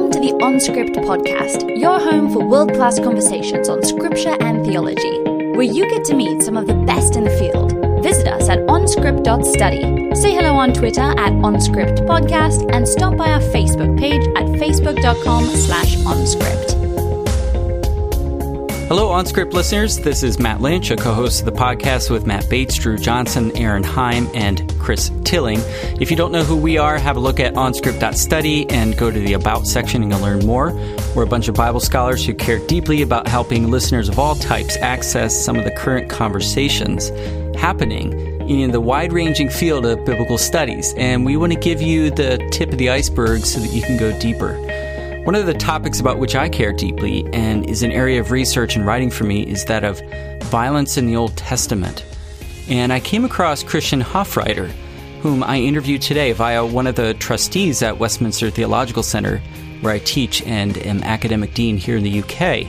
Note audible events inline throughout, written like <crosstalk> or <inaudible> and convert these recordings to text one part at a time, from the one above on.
Welcome to the OnScript podcast, your home for world class conversations on scripture and theology, where you get to meet some of the best in the field. Visit us at onscript.study. Say hello on Twitter at OnScriptPodcast and stop by our Facebook page at facebook.com slash OnScript. Hello, OnScript listeners. This is Matt Lynch, a co host of the podcast with Matt Bates, Drew Johnson, Aaron Heim, and Chris Tilling. If you don't know who we are, have a look at onscript.study and go to the About section and you'll learn more. We're a bunch of Bible scholars who care deeply about helping listeners of all types access some of the current conversations happening in the wide ranging field of biblical studies. And we want to give you the tip of the iceberg so that you can go deeper. One of the topics about which I care deeply and is an area of research and writing for me is that of violence in the Old Testament. And I came across Christian Hofreiter, whom I interviewed today via one of the trustees at Westminster Theological Center, where I teach and am academic dean here in the UK.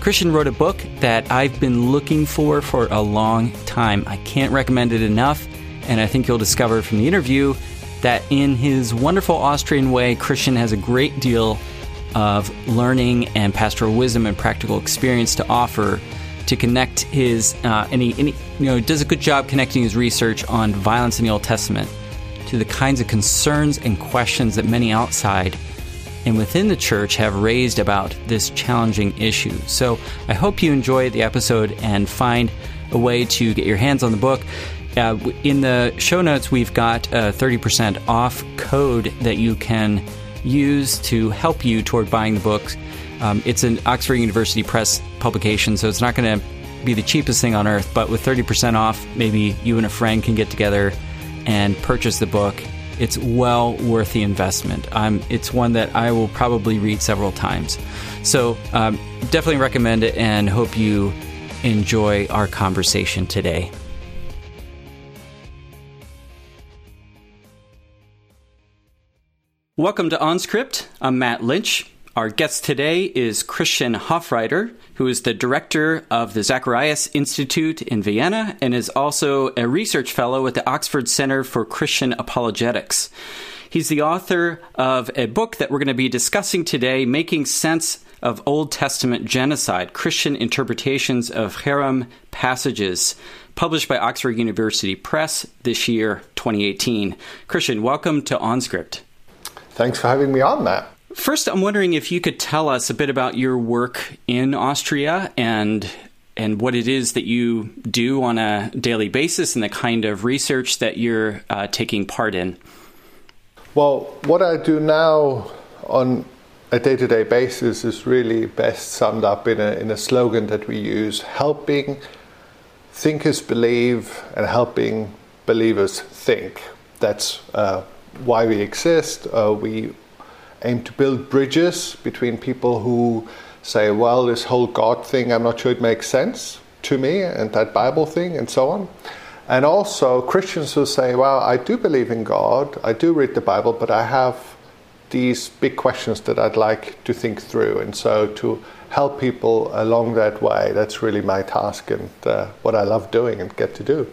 Christian wrote a book that I've been looking for for a long time. I can't recommend it enough, and I think you'll discover from the interview that in his wonderful Austrian way, Christian has a great deal of learning and pastoral wisdom and practical experience to offer to connect his uh, you know does a good job connecting his research on violence in the Old Testament to the kinds of concerns and questions that many outside and within the church have raised about this challenging issue. So I hope you enjoy the episode and find a way to get your hands on the book. Uh, in the show notes, we've got a 30% off code that you can use to help you toward buying the book. Um, it's an Oxford University Press publication, so it's not going to be the cheapest thing on earth, but with 30% off, maybe you and a friend can get together and purchase the book. It's well worth the investment. Um, it's one that I will probably read several times. So, um, definitely recommend it and hope you enjoy our conversation today. Welcome to OnScript. I'm Matt Lynch. Our guest today is Christian Hofreiter, who is the director of the Zacharias Institute in Vienna and is also a research fellow at the Oxford Center for Christian Apologetics. He's the author of a book that we're going to be discussing today, Making Sense of Old Testament Genocide Christian Interpretations of Herem Passages, published by Oxford University Press this year, 2018. Christian, welcome to OnScript. Thanks for having me on, Matt. First, I'm wondering if you could tell us a bit about your work in Austria and and what it is that you do on a daily basis and the kind of research that you're uh, taking part in. Well, what I do now on a day to day basis is really best summed up in a, in a slogan that we use helping thinkers believe and helping believers think. That's uh, why we exist. Uh, we aim to build bridges between people who say, well, this whole God thing, I'm not sure it makes sense to me, and that Bible thing, and so on. And also Christians who say, well, I do believe in God, I do read the Bible, but I have these big questions that I'd like to think through. And so to help people along that way, that's really my task and uh, what I love doing and get to do.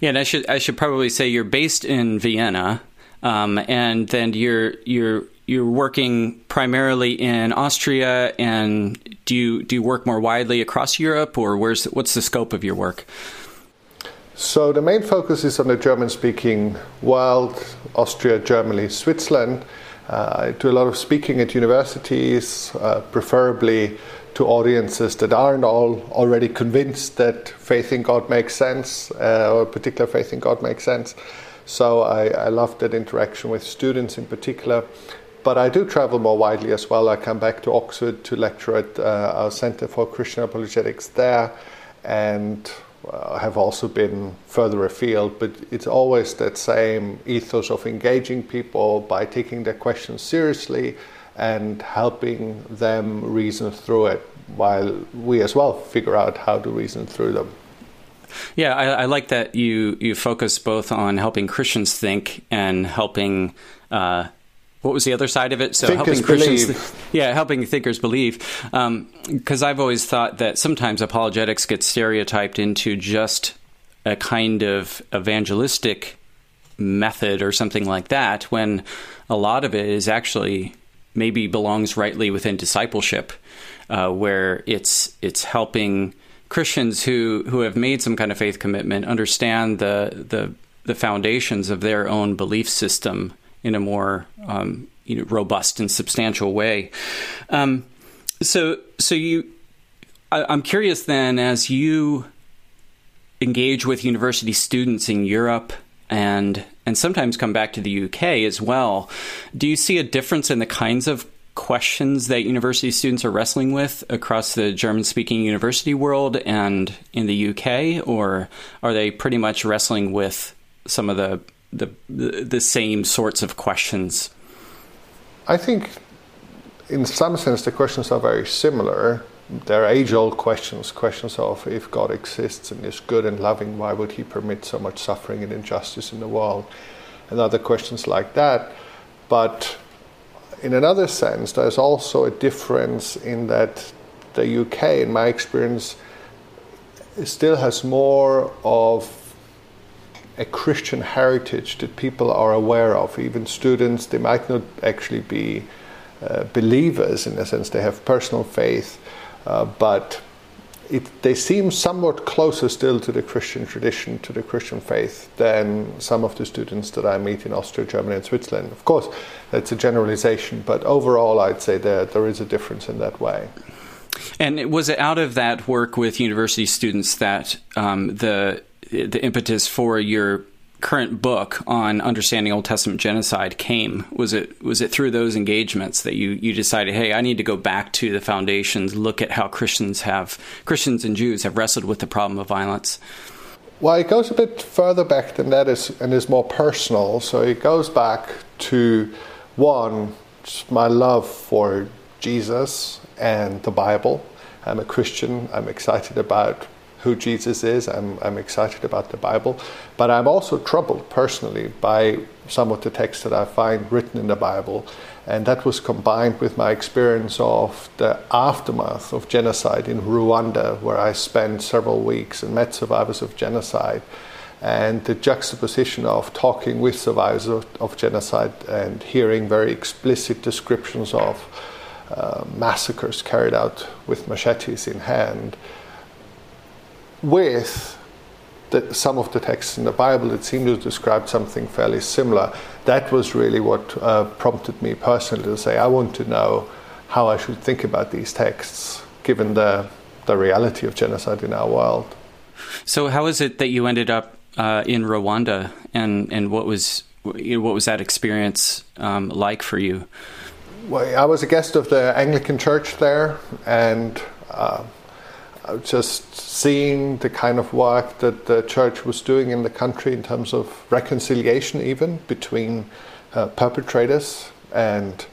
Yeah, and I should I should probably say you're based in Vienna, um, and then you're you're you're working primarily in Austria, and do you do you work more widely across Europe, or where's what's the scope of your work? So the main focus is on the German-speaking world: Austria, Germany, Switzerland. Uh, I do a lot of speaking at universities, uh, preferably to audiences that aren't all already convinced that faith in God makes sense, uh, or particular faith in God makes sense. So I, I love that interaction with students in particular. But I do travel more widely as well. I come back to Oxford to lecture at uh, our Center for Christian Apologetics there, and uh, have also been further afield. But it's always that same ethos of engaging people by taking their questions seriously and helping them reason through it, while we as well figure out how to reason through them. Yeah, I, I, like that you you focus both on helping Christians think and helping. Uh, what was the other side of it? So thinkers helping Christians, believe. yeah, helping thinkers believe. Because um, I've always thought that sometimes apologetics gets stereotyped into just a kind of evangelistic method or something like that, when a lot of it is actually maybe belongs rightly within discipleship, uh, where it's it's helping Christians who who have made some kind of faith commitment understand the the the foundations of their own belief system in a more um, you know, robust and substantial way. Um, so so you, I, I'm curious then as you engage with university students in Europe and and sometimes come back to the UK as well. Do you see a difference in the kinds of questions that university students are wrestling with across the German speaking university world and in the UK or are they pretty much wrestling with some of the the the same sorts of questions? I think in some sense the questions are very similar They're age old questions questions of if God exists and is good and loving, why would he permit so much suffering and injustice in the world? And other questions like that. But in another sense, there's also a difference in that the UK, in my experience, still has more of a Christian heritage that people are aware of. Even students, they might not actually be uh, believers in a sense, they have personal faith uh, but it, they seem somewhat closer still to the Christian tradition, to the Christian faith, than some of the students that I meet in Austria, Germany, and Switzerland. Of course, that's a generalization, but overall, I'd say there, there is a difference in that way. And was it out of that work with university students that um, the the impetus for your current book on understanding Old Testament genocide came? Was it was it through those engagements that you you decided, hey, I need to go back to the foundations, look at how Christians have Christians and Jews have wrestled with the problem of violence? Well, it goes a bit further back than that is and is more personal. So it goes back to one, my love for Jesus and the Bible. I'm a Christian. I'm excited about who Jesus is. I'm, I'm excited about the Bible. But I'm also troubled personally by some of the texts that I find written in the Bible. And that was combined with my experience of the aftermath of genocide in Rwanda, where I spent several weeks and met survivors of genocide. And the juxtaposition of talking with survivors of, of genocide and hearing very explicit descriptions of uh, massacres carried out with machetes in hand with the, some of the texts in the Bible that seem to describe something fairly similar. That was really what uh, prompted me personally to say, I want to know how I should think about these texts, given the, the reality of genocide in our world. So, how is it that you ended up uh, in Rwanda, and, and what was you know, what was that experience um, like for you? Well, I was a guest of the Anglican Church there, and uh, just seeing the kind of work that the church was doing in the country in terms of reconciliation, even between uh, perpetrators and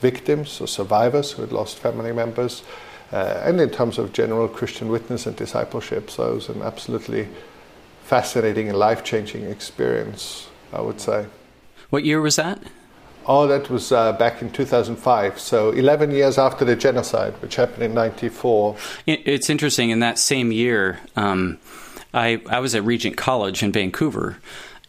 victims or survivors who had lost family members, uh, and in terms of general Christian witness and discipleship. So it was an absolutely fascinating and life changing experience, I would say. What year was that? Oh, that was uh, back in 2005. So 11 years after the genocide, which happened in 94. It's interesting. In that same year, um, I, I was at Regent College in Vancouver,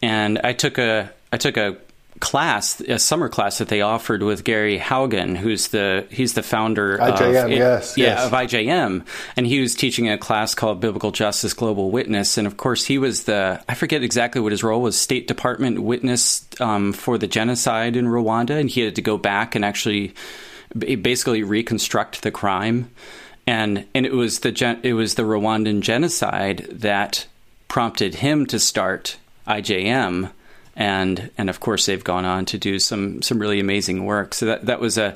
and I took a I took a class, a summer class that they offered with Gary Haugen, who's the he's the founder IJM, of yes, yeah yes. of IJM, and he was teaching a class called Biblical Justice Global Witness, and of course he was the I forget exactly what his role was, State Department witness um, for the genocide in Rwanda, and he had to go back and actually basically reconstruct the crime, and and it was the gen- it was the Rwandan genocide that prompted him to start IJM and and of course they've gone on to do some some really amazing work. So that that was a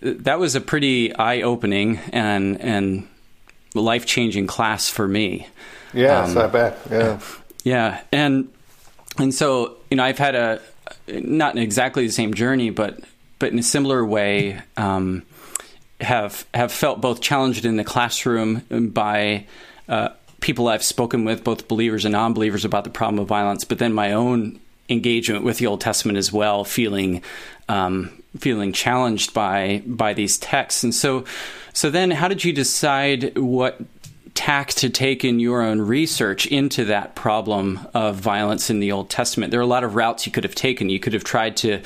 that was a pretty eye opening and and life changing class for me. Yeah, um, I bet. Yeah, yeah, and and so you know I've had a not exactly the same journey, but but in a similar way. Um, have have felt both challenged in the classroom by uh, people I've spoken with, both believers and non-believers, about the problem of violence, but then my own engagement with the Old Testament as well, feeling um, feeling challenged by by these texts. And so, so then, how did you decide what tack to take in your own research into that problem of violence in the Old Testament? There are a lot of routes you could have taken. You could have tried to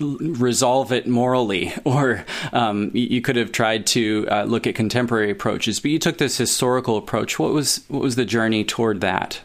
resolve it morally, <laughs> or um, you could have tried to uh, look at contemporary approaches. But you took this historical approach. What was what was the journey toward that?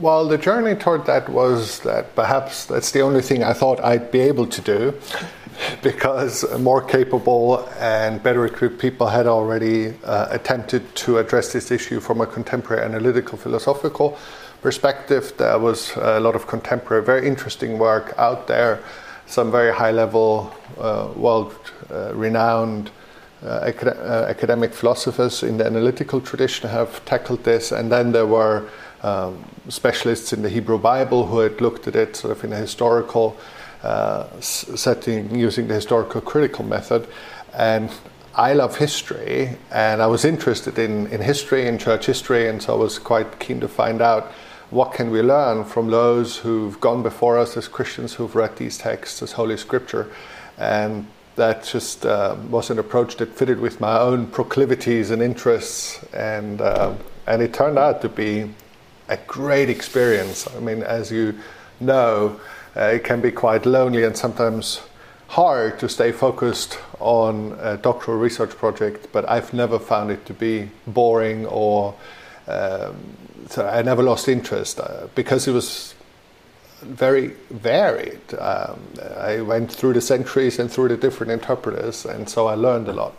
Well, the journey toward that was that perhaps that's the only thing I thought I'd be able to do <laughs> because more capable and better equipped people had already uh, attempted to address this issue from a contemporary analytical philosophical perspective. There was a lot of contemporary, very interesting work out there, some very high level, uh, world uh, renowned. Uh, acad- uh, academic philosophers in the analytical tradition have tackled this, and then there were um, specialists in the Hebrew Bible who had looked at it sort of in a historical uh, setting using the historical critical method. And I love history, and I was interested in, in history and church history, and so I was quite keen to find out what can we learn from those who've gone before us as Christians who've read these texts as Holy Scripture. And that just uh, was an approach that fitted with my own proclivities and interests, and uh, and it turned out to be a great experience. I mean, as you know, uh, it can be quite lonely and sometimes hard to stay focused on a doctoral research project, but I've never found it to be boring or um, so I never lost interest uh, because it was very varied. Um, I went through the centuries and through the different interpreters, and so I learned a lot.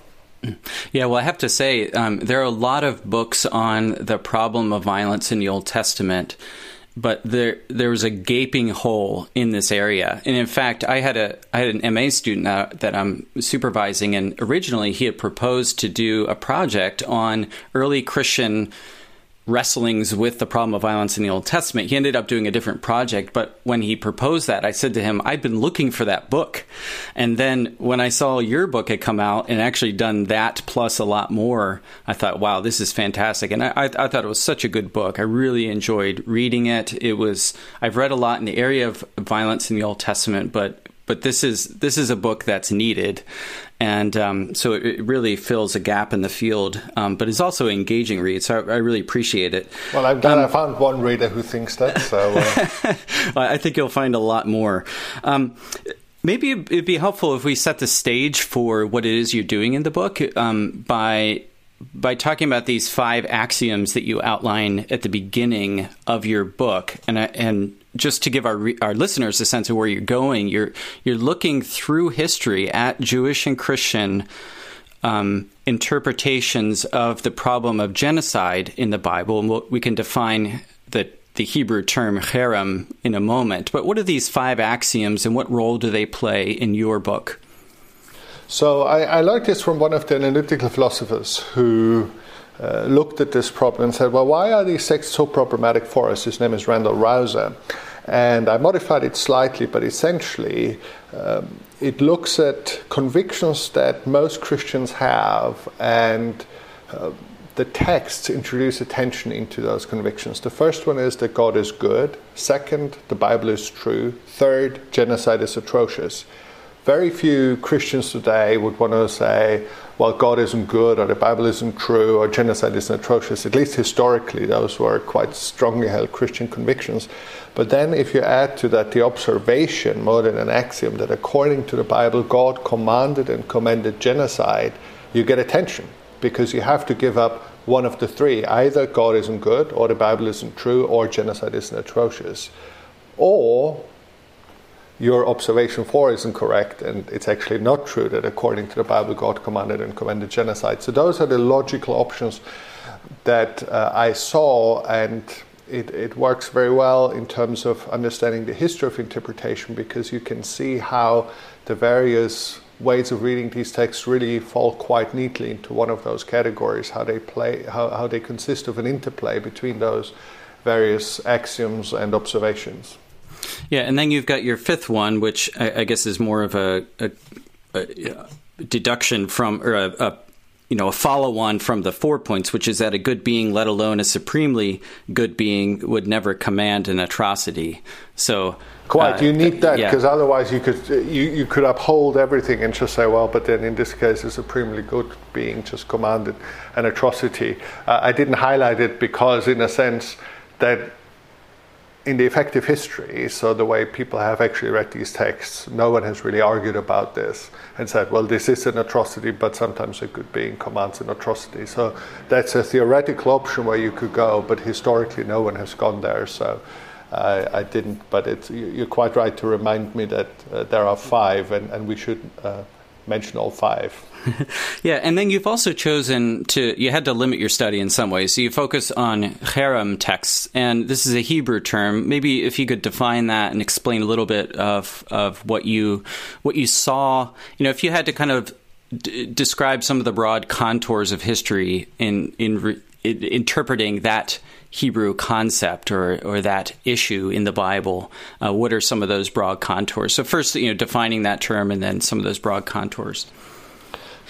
Yeah, well, I have to say, um, there are a lot of books on the problem of violence in the Old Testament but there there was a gaping hole in this area. And in fact, I had a I had an MA student that, that I'm supervising, and originally he had proposed to do a project on early Christian wrestlings with the problem of violence in the Old Testament. He ended up doing a different project, but when he proposed that, I said to him, I've been looking for that book. And then when I saw your book had come out and actually done that plus a lot more, I thought, wow, this is fantastic. And I, I, I thought it was such a good book. I really enjoyed reading it. It was, I've read a lot in the area of violence in the Old Testament, but but this is this is a book that's needed, and um, so it really fills a gap in the field. Um, but it's also an engaging read, so I, I really appreciate it. Well, I'm glad um, I found one reader who thinks that. So uh... <laughs> I think you'll find a lot more. Um, maybe it'd be helpful if we set the stage for what it is you're doing in the book um, by by talking about these five axioms that you outline at the beginning of your book, and and just to give our our listeners a sense of where you're going, you're you're looking through history at Jewish and Christian um, interpretations of the problem of genocide in the Bible, and we'll, we can define the the Hebrew term cherem in a moment. But what are these five axioms, and what role do they play in your book? So I, I learned this from one of the analytical philosophers who uh, looked at this problem and said, well, why are these texts so problematic for us? His name is Randall Rauser. And I modified it slightly, but essentially, um, it looks at convictions that most Christians have and uh, the texts introduce attention into those convictions. The first one is that God is good. Second, the Bible is true. Third, genocide is atrocious. Very few Christians today would want to say, well, God isn't good, or the Bible isn't true, or genocide isn't atrocious. At least historically, those were quite strongly held Christian convictions. But then, if you add to that the observation, more than an axiom, that according to the Bible, God commanded and commended genocide, you get attention because you have to give up one of the three. Either God isn't good, or the Bible isn't true, or genocide isn't atrocious. Or your observation four isn't correct, and it's actually not true that according to the Bible, God commanded and commanded genocide. So those are the logical options that uh, I saw, and it, it works very well in terms of understanding the history of interpretation because you can see how the various ways of reading these texts really fall quite neatly into one of those categories, how they play, how, how they consist of an interplay between those various axioms and observations. Yeah, and then you've got your fifth one, which I, I guess is more of a, a, a deduction from or a, a you know, a follow on from the four points, which is that a good being, let alone a supremely good being, would never command an atrocity. So, quite, uh, you need that because yeah. otherwise you could you, you could uphold everything and just say, well, but then in this case, a supremely good being just commanded an atrocity. Uh, I didn't highlight it because, in a sense, that in the effective history, so the way people have actually read these texts, no one has really argued about this and said, well, this is an atrocity, but sometimes it could be in commands an atrocity. So that's a theoretical option where you could go, but historically no one has gone there. So I, I didn't, but it's, you're quite right to remind me that uh, there are five, and, and we should uh, mention all five. <laughs> yeah, and then you've also chosen to, you had to limit your study in some ways. So you focus on cherem texts, and this is a Hebrew term. Maybe if you could define that and explain a little bit of, of what you what you saw. You know, if you had to kind of d- describe some of the broad contours of history in in, re- in interpreting that Hebrew concept or, or that issue in the Bible? Uh, what are some of those broad contours? So first, you know, defining that term, and then some of those broad contours.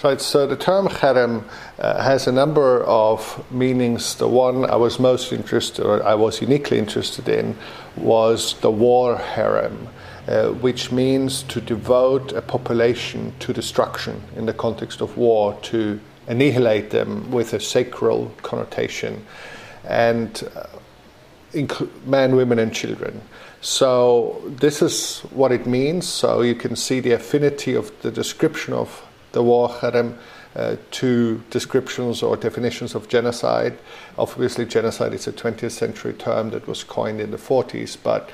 Right, so the term cherem uh, has a number of meanings. The one I was most interested, or I was uniquely interested in, was the war herem, uh, which means to devote a population to destruction in the context of war, to annihilate them with a sacral connotation, and uh, inc- men, women, and children. So this is what it means. So you can see the affinity of the description of the war cherem uh, to descriptions or definitions of genocide. Obviously, genocide is a 20th century term that was coined in the 40s, but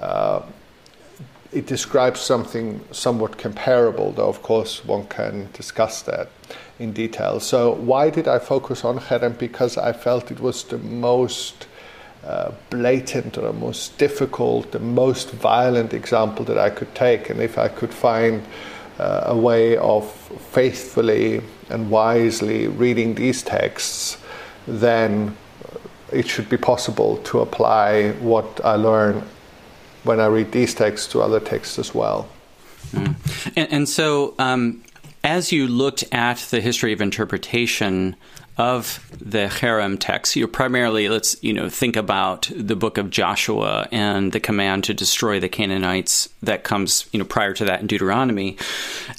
uh, it describes something somewhat comparable, though of course one can discuss that in detail. So, why did I focus on cherem? Because I felt it was the most uh, blatant or the most difficult, the most violent example that I could take, and if I could find uh, a way of faithfully and wisely reading these texts, then it should be possible to apply what I learn when I read these texts to other texts as well. Mm. And, and, so, um, as you looked at the history of interpretation of the cherem text, you primarily let's you know think about the book of Joshua and the command to destroy the Canaanites that comes you know prior to that in Deuteronomy.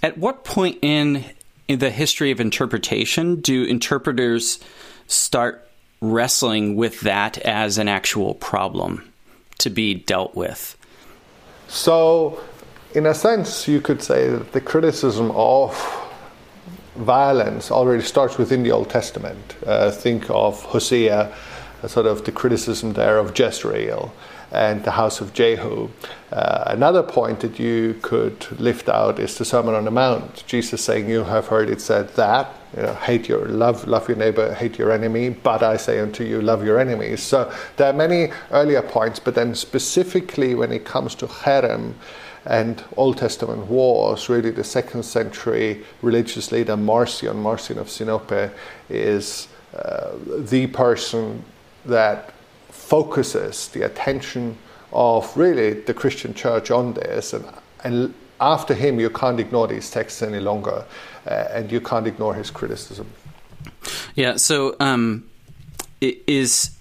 At what point in in the history of interpretation do interpreters start wrestling with that as an actual problem to be dealt with? So, in a sense, you could say that the criticism of violence already starts within the Old Testament. Uh, think of Hosea, sort of the criticism there of Jezreel and the house of Jehu. Uh, another point that you could lift out is the Sermon on the Mount. Jesus saying, "You have heard it said that you know, hate your love, love your neighbor, hate your enemy. But I say unto you, love your enemies." So there are many earlier points, but then specifically when it comes to cherem, and Old Testament wars, really the second century religious leader Marcion, Marcion of Sinope, is uh, the person that focuses the attention of really the Christian church on this. And, and after him, you can't ignore these texts any longer, uh, and you can't ignore his criticism. Yeah, so um, is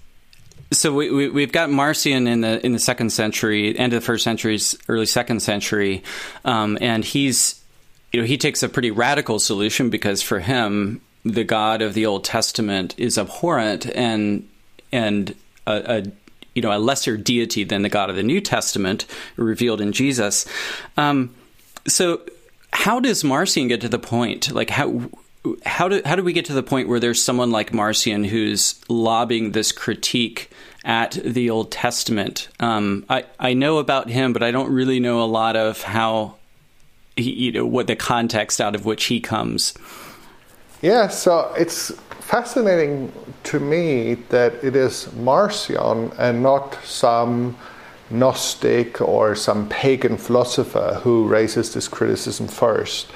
so we, we have got Marcion in the in the second century, end of the first century, early second century, um, and he's you know he takes a pretty radical solution because for him the God of the Old Testament is abhorrent and and a, a you know a lesser deity than the God of the New Testament revealed in Jesus. Um, so how does Marcion get to the point? Like how how do how do we get to the point where there's someone like Marcion who's lobbing this critique at the Old Testament? Um, I I know about him, but I don't really know a lot of how he, you know what the context out of which he comes. Yeah, so it's fascinating to me that it is Marcion and not some Gnostic or some pagan philosopher who raises this criticism first.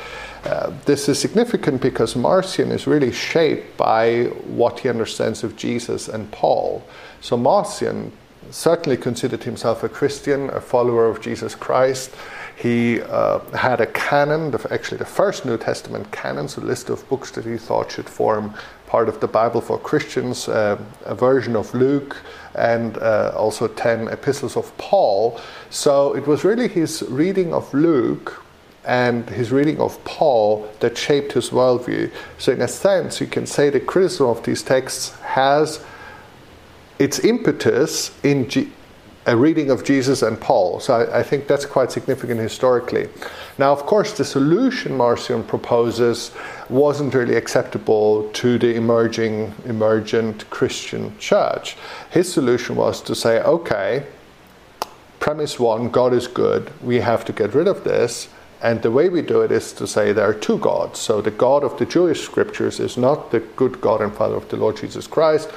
Uh, this is significant because Marcion is really shaped by what he understands of Jesus and Paul. So Marcion certainly considered himself a Christian, a follower of Jesus Christ. He uh, had a canon, actually the first New Testament canon, so a list of books that he thought should form part of the Bible for Christians, uh, a version of Luke, and uh, also 10 epistles of Paul. So it was really his reading of Luke and his reading of Paul that shaped his worldview. So, in a sense, you can say the criticism of these texts has its impetus in G- a reading of Jesus and Paul. So I, I, think that's quite significant historically. Now, of course, the solution Marcion proposes wasn't really acceptable to the emerging, emergent Christian church. His solution was to say, okay, premise one, God is good, we have to get rid of this. And the way we do it is to say there are two gods. So the God of the Jewish scriptures is not the good God and Father of the Lord Jesus Christ,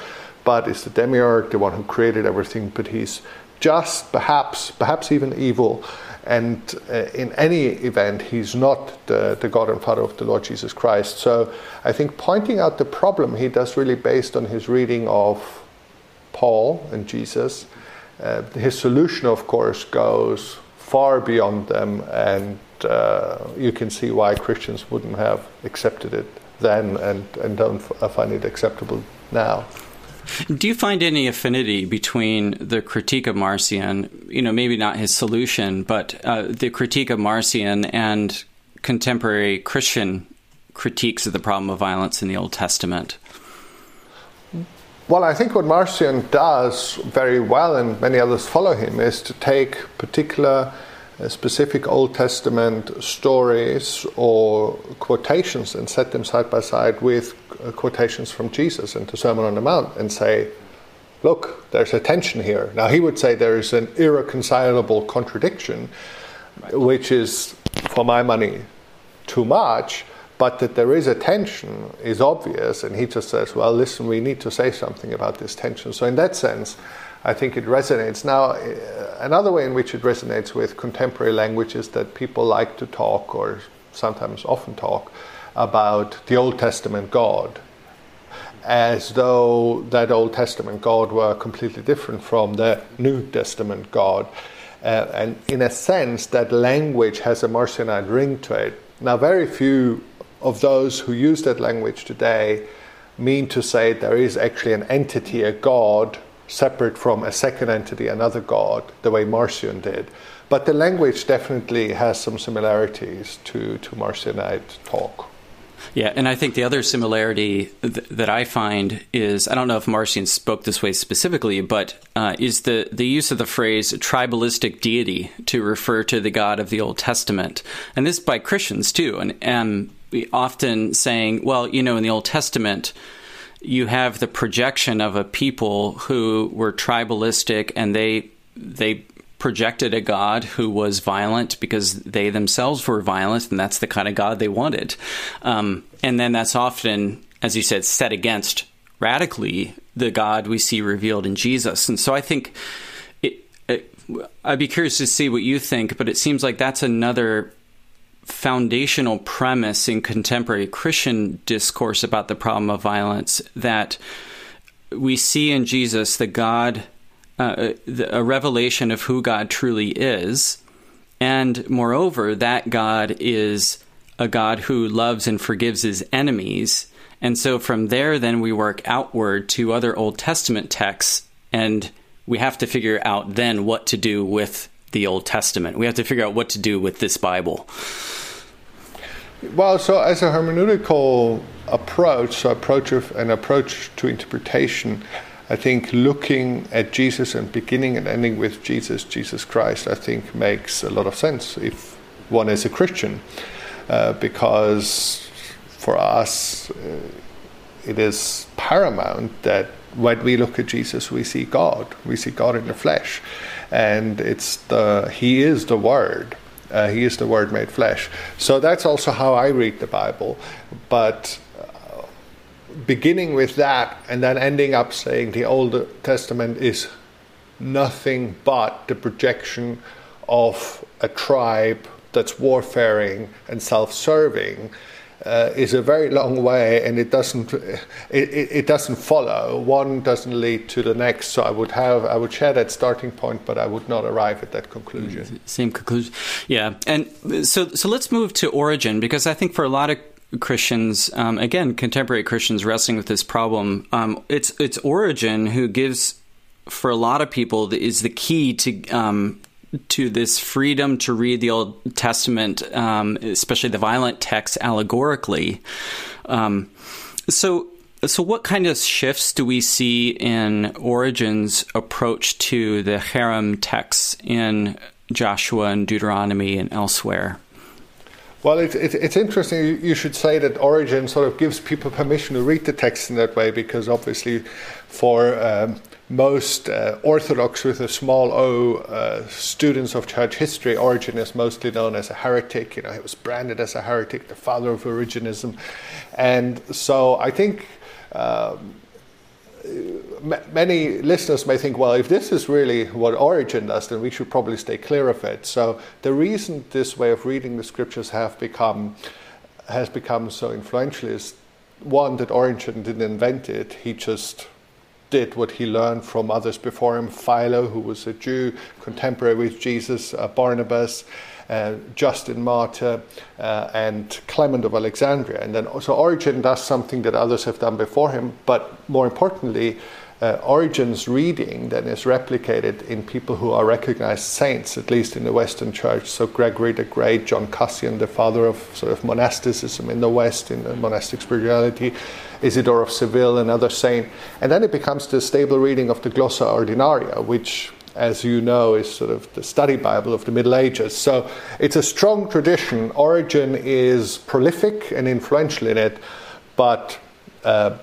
but is the demiurge, the one who created everything, but he's just, perhaps, perhaps even evil. And uh, in any event, he's not the, the God and Father of the Lord Jesus Christ. So I think pointing out the problem he does really based on his reading of Paul and Jesus. Uh, his solution, of course, goes far beyond them, and uh, you can see why Christians wouldn't have accepted it then and, and don't find it acceptable now. Do you find any affinity between the critique of Marcion, you know, maybe not his solution, but uh, the critique of Marcion and contemporary Christian critiques of the problem of violence in the Old Testament? Well, I think what Marcion does very well, and many others follow him, is to take particular uh, specific Old Testament stories or quotations and set them side by side with uh, quotations from Jesus and the Sermon on the Mount and say, look, there's a tension here. Now, he would say there is an irreconcilable contradiction, which is, for my money, too much, but that there is a tension is obvious. And he just says, well, listen, we need to say something about this tension. So, in that sense, I think it resonates. Now, uh, another way in which it resonates with contemporary language is that people like to talk, or sometimes often talk, about the Old Testament God, as though that Old Testament God were completely different from the New Testament God. Uh, and in a sense, that language has a Marcionite ring to it. Now, very few of those who use that language today mean to say there is actually an entity, a God, separate from a second entity, another God, the way Marcion did. But the language definitely has some similarities to, to Marcionite talk. Yeah, and I think the other similarity th- that I find is I don't know if Marcion spoke this way specifically, but uh, is the, the use of the phrase tribalistic deity to refer to the God of the Old Testament. And this by Christians too. And, and often saying, well, you know, in the Old Testament, you have the projection of a people who were tribalistic and they they projected a God who was violent because they themselves were violent, and that's the kind of God they wanted. Um, and then that's often, as you said, set against radically the God we see revealed in Jesus. And so I think it, it, I'd be curious to see what you think, but it seems like that's another foundational premise in contemporary Christian discourse about the problem of violence that we see in Jesus the God uh, a revelation of who God truly is. And moreover, that God is a God who loves and forgives his enemies. And so from there, then we work outward to other Old Testament texts, and we have to figure out then what to do with the Old Testament. We have to figure out what to do with this Bible. Well, so as a hermeneutical approach, so approach of an approach to interpretation, I think looking at Jesus and beginning and ending with Jesus, Jesus Christ, I think makes a lot of sense if one is a Christian, uh, because for us uh, it is paramount that when we look at Jesus, we see God. We see God in the flesh, and it's the He is the Word. Uh, he is the Word made flesh. So that's also how I read the Bible, but beginning with that and then ending up saying the Old Testament is nothing but the projection of a tribe that's warfaring and self-serving uh, is a very long way, and it doesn't it, it, it, doesn't follow. One doesn't lead to the next. So I would have I would share that starting point, but I would not arrive at that conclusion. Same conclusion, yeah. And so so let's move to Origen because I think for a lot of Christians, um, again, contemporary Christians wrestling with this problem. Um, it's it's Origen who gives, for a lot of people, is the key to um, to this freedom to read the Old Testament, um, especially the violent texts, allegorically. Um, so So, what kind of shifts do we see in Origen's approach to the herem texts in Joshua and Deuteronomy and elsewhere? Well, it's, it's, it's interesting. You should say that Origen sort of gives people permission to read the text in that way because obviously, for um, most uh, Orthodox with a small o uh, students of church history, Origen is mostly known as a heretic. You know, he was branded as a heretic, the father of Origenism, and so I think. Um, many listeners may think, well, if this is really what Origen does, then we should probably stay clear of it. So the reason this way of reading the scriptures have become has become so influential is one that Origen didn't invent it; he just did what he learned from others before him. Philo, who was a Jew, contemporary with Jesus, uh, Barnabas uh, Justin Martyr, uh, and Clement of Alexandria. And then so Origen does something that others have done before him, but more importantly, uh, reading then is replicated in people who are recognized saints, at least in the Western Church. So Gregory the Great, John Cassian, the father of sort of monasticism in the West, in the monastic spirituality, Isidore of Seville, another saint. And then it becomes the stable reading of the Glossa Ordinaria, which as you know, is sort of the study Bible of the Middle Ages. So it's a strong tradition. Origen is prolific and influential in it, but uh,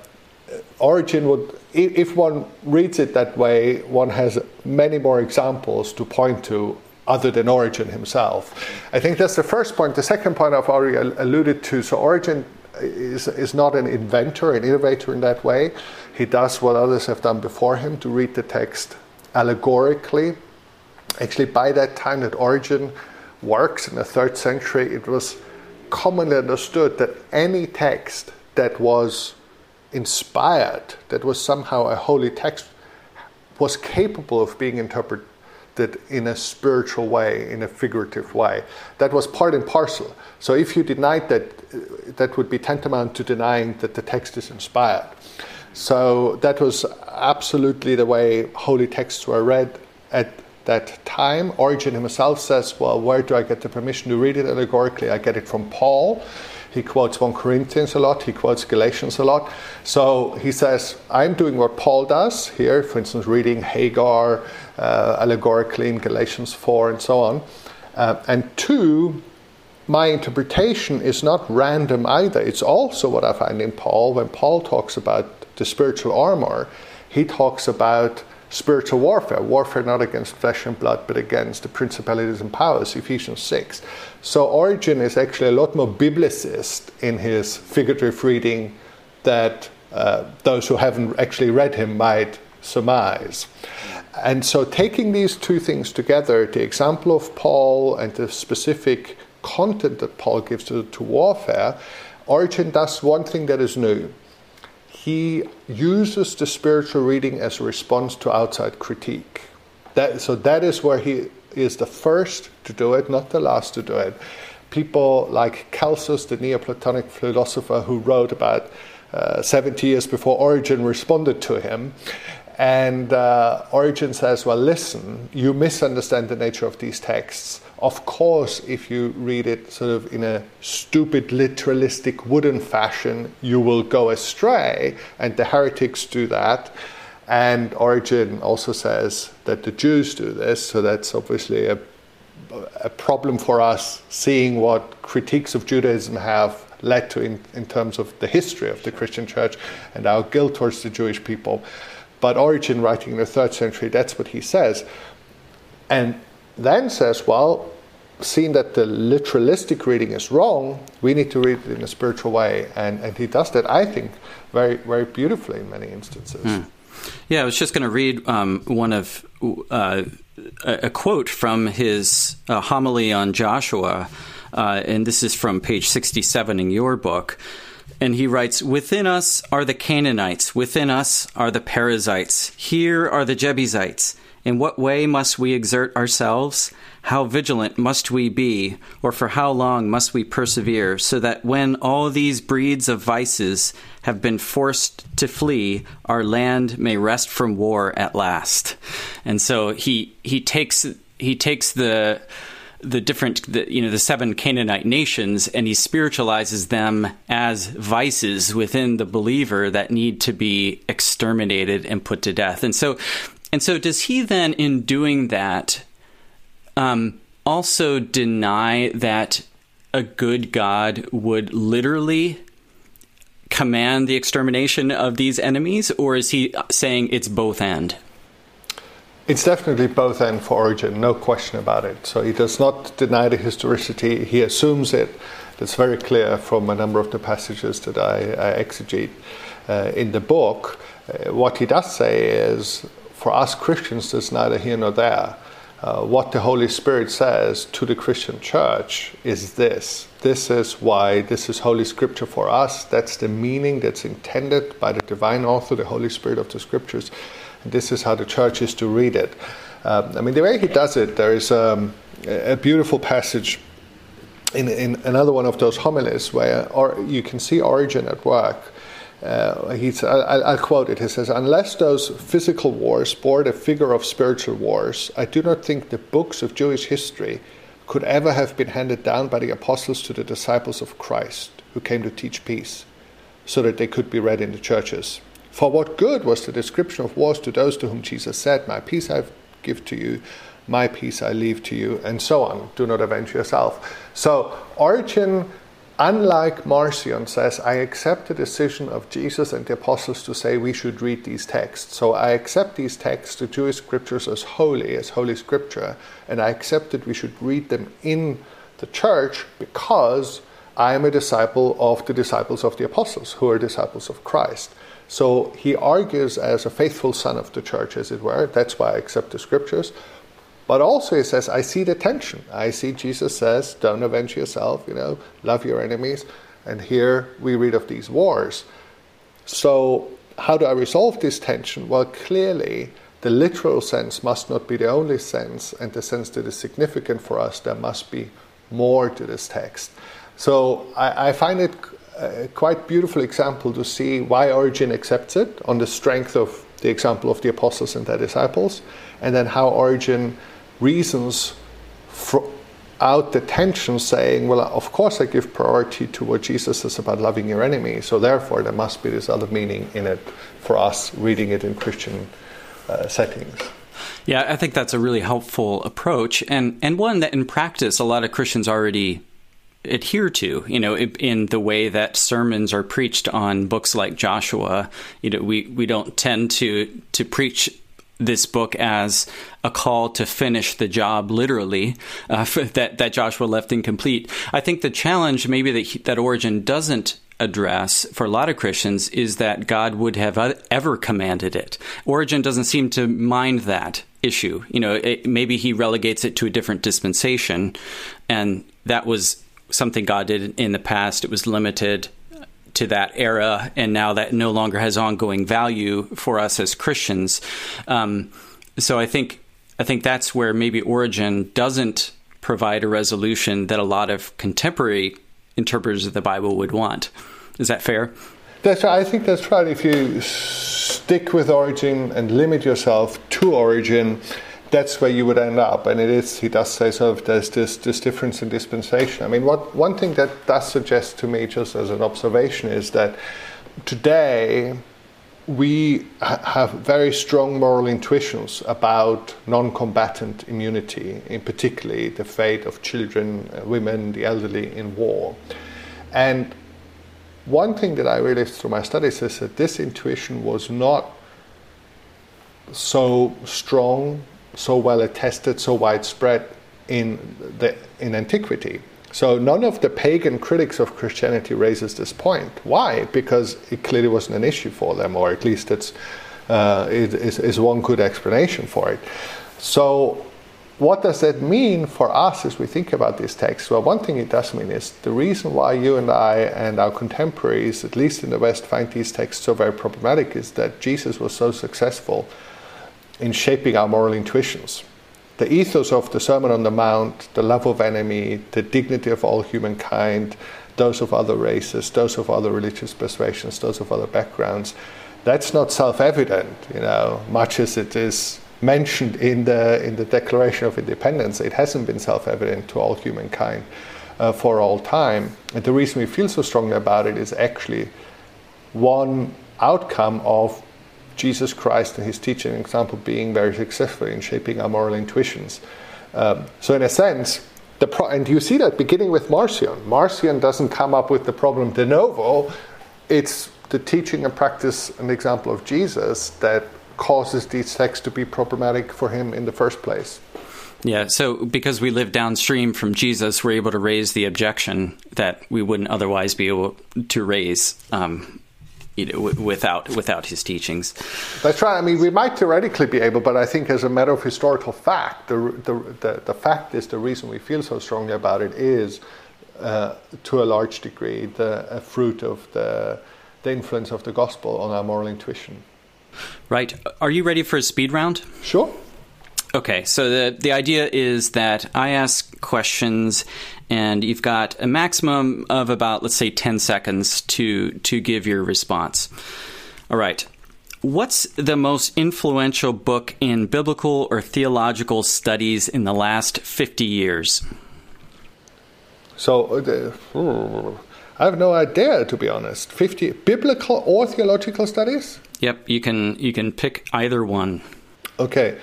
Origen would, if one reads it that way, one has many more examples to point to other than Origen himself. I think that's the first point. The second point I've already alluded to. So Origen is, is not an inventor, an innovator in that way. He does what others have done before him to read the text allegorically. Actually, by that time that Origen works in the third century, it was commonly understood that any text that was inspired, that was somehow a holy text, was capable of being interpreted in a spiritual way, in a figurative way. That was part and parcel. So if you denied that, that would be tantamount to denying that the text is inspired. So that was absolutely the way holy texts were read at that time. Origen himself says, Well, where do I get the permission to read it allegorically? I get it from Paul. He quotes 1 Corinthians a lot, he quotes Galatians a lot. So he says, I'm doing what Paul does here, for instance, reading Hagar uh, allegorically in Galatians 4 and so on. Uh, and two, my interpretation is not random either. It's also what I find in Paul when Paul talks about the spiritual armor, he talks about spiritual warfare, warfare not against flesh and blood, but against the principalities and powers, Ephesians 6. So Origen is actually a lot more biblicist in his figurative reading that uh, those who haven't actually read him might surmise. And so taking these two things together, the example of Paul and the specific content that Paul gives to, to warfare, Origen does one thing that is new he uses the spiritual reading as a response to outside critique. That, so that is where he is the first to do it, not the last to do it. People like Celsus, the Neoplatonic philosopher who wrote about uh, 70 years before Origen responded to him. And uh, Origen says, Well, listen, you misunderstand the nature of these texts. Of course, if you read it sort of in a stupid, literalistic, wooden fashion, you will go astray, and the heretics do that. And Origen also says that the Jews do this, so that's obviously a, a problem for us seeing what critiques of Judaism have led to in, in terms of the history of the Christian church and our guilt towards the Jewish people. But Origen, writing in the third century, that's what he says. And then says, well, seeing that the literalistic reading is wrong, we need to read it in a spiritual way. And, and he does that, I think, very, very beautifully in many instances. Hmm. Yeah, I was just going to read um, one of uh, a quote from his uh, homily on Joshua, uh, and this is from page 67 in your book. And he writes, Within us are the Canaanites, within us are the Perizzites, here are the Jebusites. In what way must we exert ourselves? How vigilant must we be, or for how long must we persevere, so that when all these breeds of vices have been forced to flee, our land may rest from war at last? And so he he takes he takes the the different, the, you know, the seven Canaanite nations, and he spiritualizes them as vices within the believer that need to be exterminated and put to death. And so, and so, does he then, in doing that, um, also deny that a good God would literally command the extermination of these enemies, or is he saying it's both and? It's definitely both and for Origen, no question about it. So he does not deny the historicity, he assumes it. That's very clear from a number of the passages that I, I exegete uh, in the book. Uh, what he does say is, for us Christians, there's neither here nor there. Uh, what the Holy Spirit says to the Christian church is this. This is why this is Holy Scripture for us. That's the meaning that's intended by the divine author, the Holy Spirit of the Scriptures. And this is how the church is to read it. Um, I mean, the way he does it, there is um, a beautiful passage in, in another one of those homilies where or you can see Origen at work uh, he's, I'll, I'll, quote it. He says, Unless those physical wars bore the figure of spiritual wars, I do not think the books of Jewish history could ever have been handed down by the apostles to the disciples of Christ, who came to teach peace, so that they could be read in the churches. For what good was the description of wars to those to whom Jesus said, My peace I give to you, my peace I leave to you, and so on. Do not avenge yourself. So, Origen Unlike Marcion says, I accept the decision of Jesus and the apostles to say we should read these texts. So I accept these texts, the Jewish scriptures, as holy, as holy scripture, and I accept that we should read them in the church because I am a disciple of the disciples of the apostles, who are disciples of Christ. So he argues as a faithful son of the church, as it were. That's why I accept the scriptures. But also he says, I see the tension. I see Jesus says, don't avenge yourself, you know, love your enemies. And here we read of these wars. So how do I resolve this tension? Well, clearly the literal sense must not be the only sense, and the sense that is significant for us, there must be more to this text. So I, I find it a quite beautiful example to see why Origen accepts it on the strength of the example of the apostles and their disciples, and then how Origen reasons for, out the tension saying, well, of course I give priority to what Jesus says about loving your enemy, so therefore there must be this other meaning in it for us reading it in Christian uh, settings. Yeah, I think that's a really helpful approach, and and one that in practice a lot of Christians already adhere to. You know, in the way that sermons are preached on books like Joshua. You know, we we don't tend to to preach this book as a call to finish the job literally uh, <laughs> that that Joshua left incomplete. I think the challenge maybe that he, that Origen doesn't address for a lot of Christians is that God would have ever commanded it. Origen doesn't seem to mind that issue. You know, it, maybe he relegates it to a different dispensation, and that was something God did in the past. It was limited to that era, and now that no longer has ongoing value for us as Christians. Um, so I think I think that's where maybe Origen doesn't provide a resolution that a lot of contemporary interpreters of the Bible would want. Is that fair? That's right. I think that's right. If you stick with Origen and limit yourself to Origen, that's where you would end up. And it is, he does say sort of there's this, this difference in dispensation. I mean, what, one thing that does suggest to me, just as an observation, is that today we ha- have very strong moral intuitions about non combatant immunity, in particularly the fate of children, uh, women, the elderly in war. And one thing that I realized through my studies is that this intuition was not so strong so well attested, so widespread in the in antiquity. So none of the pagan critics of Christianity raises this point. Why? Because it clearly wasn't an issue for them, or at least it's uh, it is, is one good explanation for it. So what does that mean for us as we think about these texts? Well, one thing it does mean is the reason why you and I and our contemporaries, at least in the West, find these texts so very problematic is that Jesus was so successful in shaping our moral intuitions. The ethos of the Sermon on the Mount, the love of enemy, the dignity of all humankind, those of other races, those of other religious persuasions, those of other backgrounds, that's not self evident, you know, much as it is mentioned in the in the Declaration of Independence. It hasn't been self-evident to all humankind uh, for all time. And the reason we feel so strongly about it is actually one outcome of Jesus Christ and his teaching and example being very successful in shaping our moral intuitions. Um, so, in a sense, the pro- and you see that beginning with Marcion. Marcion doesn't come up with the problem de novo. It's the teaching and practice and example of Jesus that causes these texts to be problematic for him in the first place. Yeah, so because we live downstream from Jesus, we're able to raise the objection that we wouldn't otherwise be able to raise um, you know, w- without without his teachings. That's right. I mean, we might theoretically be able, but I think as a matter of historical fact, the the the, the fact is the reason we feel so strongly about it is, uh, to a large degree, the fruit of the the influence of the gospel on our moral intuition. Right. Are you ready for a speed round? Sure. Okay, so the the idea is that I ask questions, and you've got a maximum of about let's say ten seconds to to give your response. All right. What's the most influential book in biblical or theological studies in the last 50 years? So, uh, I have no idea, to be honest. 50 biblical or theological studies? Yep, you can you can pick either one. Okay.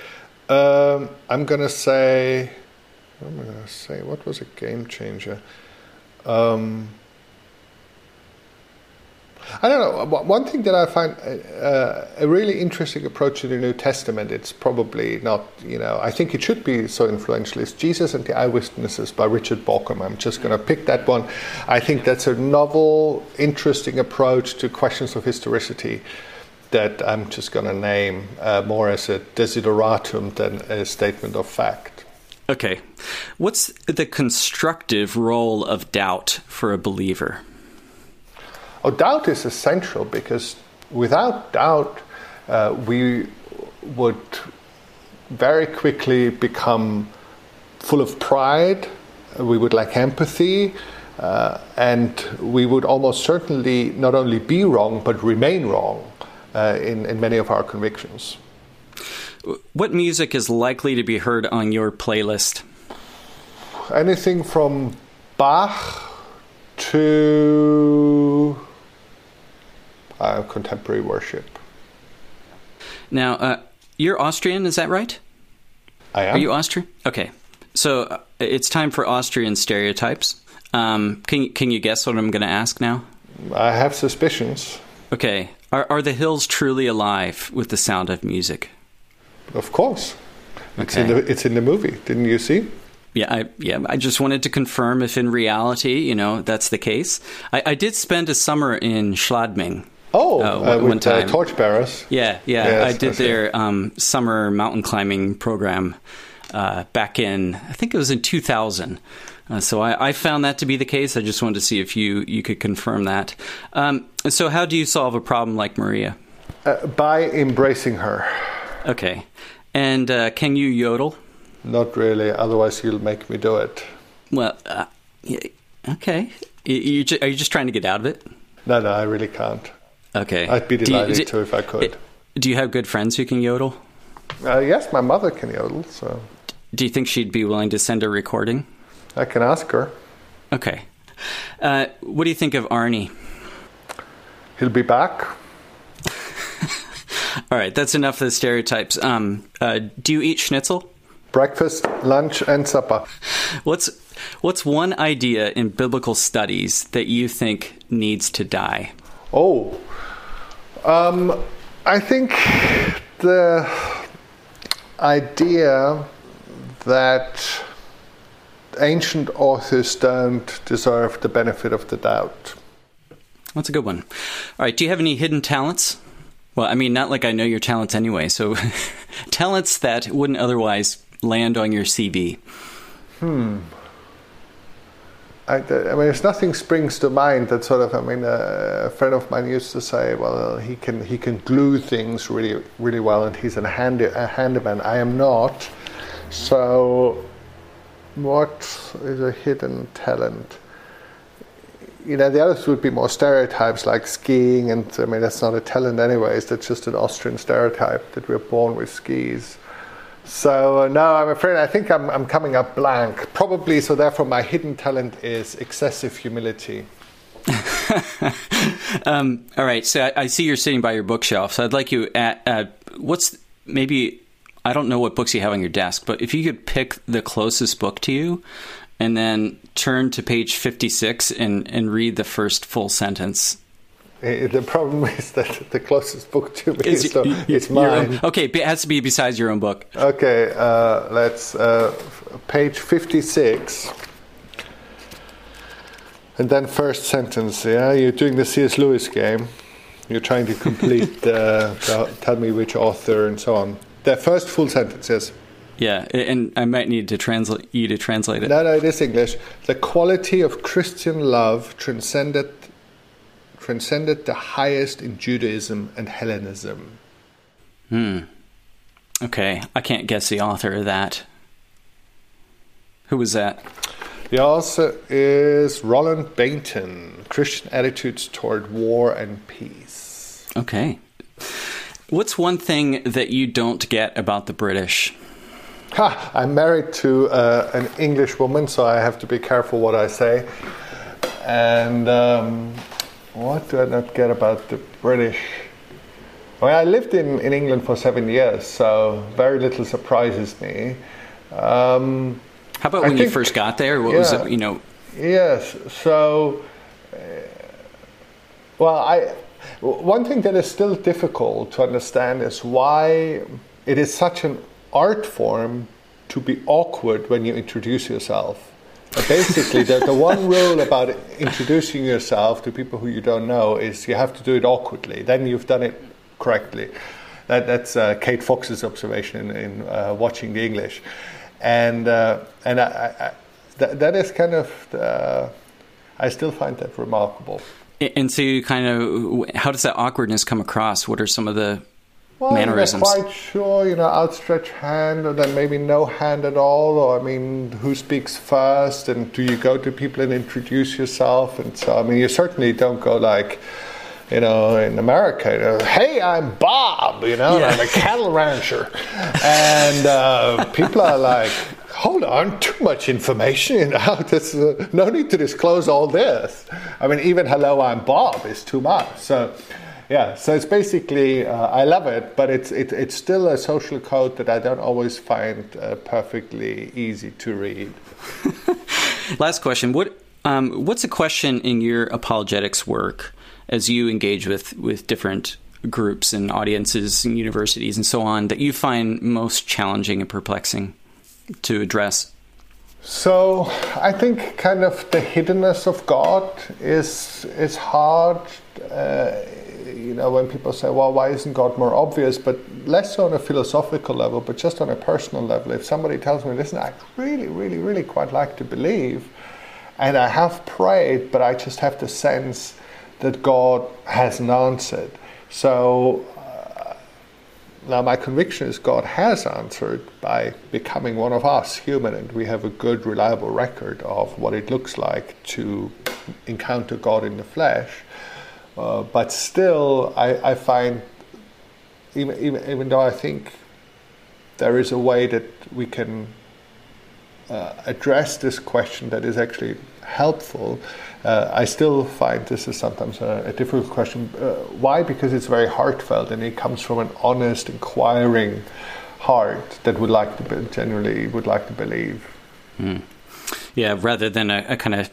Um, I'm gonna say. What am I gonna say? What was a game changer? Um, I don't know. One thing that I find uh, a really interesting approach to the New Testament, it's probably not, you know, I think it should be so influential, is Jesus and the Eyewitnesses by Richard Bauckham. I'm just going to pick that one. I think that's a novel, interesting approach to questions of historicity that I'm just going to name uh, more as a desideratum than a statement of fact. Okay. What's the constructive role of doubt for a believer? Oh, doubt is essential because without doubt, uh, we would very quickly become full of pride. We would lack empathy. Uh, and we would almost certainly not only be wrong, but remain wrong in, in many of our convictions. What music is likely to be heard on your playlist? Anything from Bach to uh, contemporary worship. Now, uh, you're Austrian, is that right? I am. Are you Austrian? Okay. So uh, it's time for Austrian stereotypes. Um, can, can you guess what I'm going to ask now? I have suspicions. Okay. Are, are the hills truly alive with the sound of music? Of course. It's, in the, it's in the movie. Didn't you see? Yeah, I, yeah. I just wanted to confirm if in reality, you know, that's the case. I, I did spend a summer in Schladming. Oh, Uh, uh, one with uh, torchbearers. Yeah, yeah. Yes, I did I their um, summer mountain climbing program uh, back in, I think it was in 2000. Uh, so I, I found that to be the case. I just wanted to see if you, you could confirm that. Um, so, how do you solve a problem like Maria? Uh, by embracing her. Okay. And uh, can you yodel? Not really, otherwise, you'll make me do it. Well, uh, okay. You, you, ju- are you just trying to get out of it? No, no, I really can't. Okay. I'd be you- delighted do- to if I could. Do you have good friends who can yodel? Uh, yes, my mother can yodel, so Do you think she'd be willing to send a recording? I can ask her. Okay. Uh, what do you think of Arnie? He'll be back. <laughs> All right, that's enough of the stereotypes. Um, uh, do you eat schnitzel? Breakfast, lunch, and supper. What's what's one idea in biblical studies that you think needs to die? Oh, um, I think the idea that ancient authors don't deserve the benefit of the doubt. That's a good one. All right, do you have any hidden talents? Well, I mean, not like I know your talents anyway. So, <laughs> talents that wouldn't otherwise land on your CV. Hmm. I, I mean, there's nothing springs to mind that sort of. I mean, a friend of mine used to say, "Well, he can he can glue things really really well, and he's a handy a handyman." I am not. So, what is a hidden talent? You know, the others would be more stereotypes like skiing, and I mean, that's not a talent, anyways. That's just an Austrian stereotype that we're born with skis. So uh, no, I'm afraid I think I'm, I'm coming up blank. Probably so. Therefore, my hidden talent is excessive humility. <laughs> um, all right. So I, I, see you're sitting by your bookshelf. So I'd like you at uh, what's maybe I don't know what books you have on your desk, but if you could pick the closest book to you, and then turn to page 56 and and read the first full sentence. The problem <laughs> is that the closest book to me is, so it's mine. okay, it has to be besides your own book. Okay, uh, let's uh, page fifty-six, and then first sentence. Yeah, you're doing the C.S. Lewis game. You're trying to complete. <laughs> uh, tell me which author and so on. The first full sentence. Yes. Yeah, and I might need to translate you to translate it. No, no, it is English. The quality of Christian love transcended transcended the highest in Judaism and Hellenism. Hmm. Okay, I can't guess the author of that. Who was that? The author is Roland Bainton, Christian Attitudes Toward War and Peace. Okay. What's one thing that you don't get about the British? Ha, I'm married to uh, an English woman, so I have to be careful what I say. And um, what do I not get about the British? Well, I lived in, in England for seven years, so very little surprises me. Um, How about when think, you first got there? What yeah, was it, you know? Yes, so, well, I, one thing that is still difficult to understand is why it is such an art form to be awkward when you introduce yourself. But basically, the, the one rule about introducing yourself to people who you don't know is you have to do it awkwardly. Then you've done it correctly. That, that's uh, Kate Fox's observation in, in uh, watching the English, and uh, and I, I, that, that is kind of the, I still find that remarkable. And so, you kind of, how does that awkwardness come across? What are some of the well, mannerisms? I'm not quite sure, you know, outstretched hand or then maybe no hand at all, or I mean, who speaks first, and do you go to people and introduce yourself? And so, I mean, you certainly don't go like, you know, in America, you know, hey, I'm Bob, you know, yeah. I'm a cattle rancher. and uh, people are like, hold on, too much information, you know, <laughs> there's uh, no need to disclose all this. I mean, even hello, I'm Bob is too much. So, yeah, so it's basically uh, I love it, but it's it, it's still a social code that I don't always find uh, perfectly easy to read. <laughs> Last question: What um, what's a question in your apologetics work as you engage with with different groups and audiences and universities and so on that you find most challenging and perplexing to address? So I think kind of the hiddenness of God is is hard. Uh, you know, when people say, well, why isn't God more obvious? But less so on a philosophical level, but just on a personal level. If somebody tells me, listen, I really, really, really quite like to believe, and I have prayed, but I just have the sense that God hasn't answered. So now my conviction is God has answered by becoming one of us, human, and we have a good, reliable record of what it looks like to encounter God in the flesh. Uh, but still, I, I find, even, even, even though I think there is a way that we can uh, address this question that is actually helpful, uh, I still find this is sometimes a, a difficult question. Uh, why? Because it's very heartfelt and it comes from an honest, inquiring heart that would like to be, generally would like to believe. Mm. Yeah, rather than a, a kind of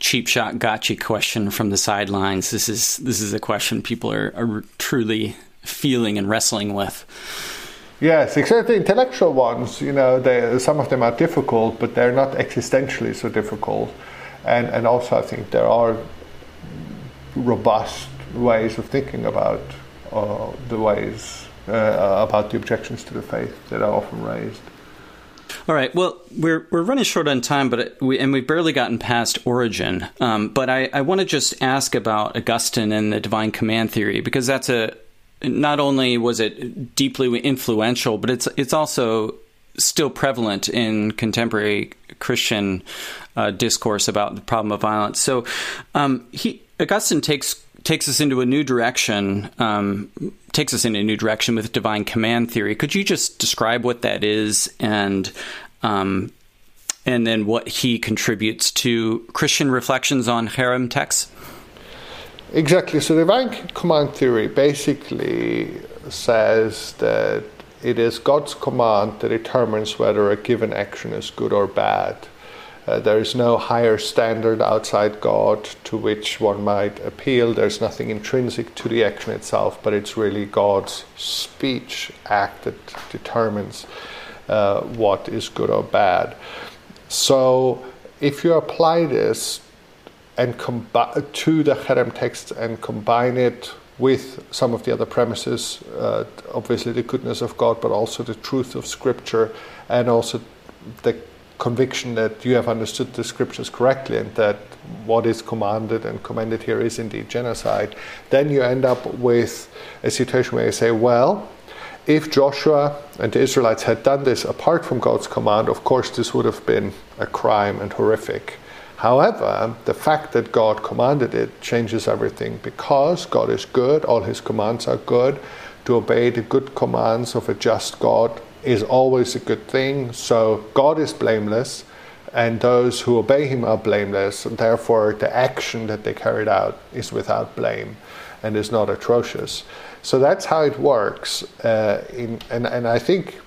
cheap shot gotcha question from the sidelines. This is this is a question people are, are truly feeling and wrestling with. Yes, except the intellectual ones. You know, they, some of them are difficult, but they're not existentially so difficult. And and also, I think there are robust ways of thinking about uh, the ways uh, about the objections to the faith that are often raised. All right. Well, we're we're running short on time, but we and we've barely gotten past Origen. Um, but I, I want to just ask about Augustine and the divine command theory because that's a not only was it deeply influential, but it's it's also still prevalent in contemporary Christian uh, discourse about the problem of violence. So, um, he Augustine takes takes us into a new direction, um, takes us in a new direction with divine command theory. Could you just describe what that is and um, and then what he contributes to Christian reflections on herem texts? Exactly. So divine command theory basically says that it is God's command that determines whether a given action is good or bad. Uh, there is no higher standard outside God to which one might appeal. There's nothing intrinsic to the action itself, but it's really God's speech act that determines uh, what is good or bad. So, if you apply this and combi- to the herem text and combine it with some of the other premises, uh, obviously the goodness of God, but also the truth of Scripture, and also the conviction that you have understood the scriptures correctly and that what is commanded and commended here is indeed genocide, then you end up with a situation where you say, well, if Joshua and the Israelites had done this apart from God's command, of course, this would have been a crime and horrific. However, the fact that God commanded it changes everything because God is good, all his commands are good. To obey the good commands of a just God is always a good thing. So God is blameless, and those who obey him are blameless, and therefore the action that they carried out is without blame and is not atrocious. So that's how it works. Uh, in, and, and I think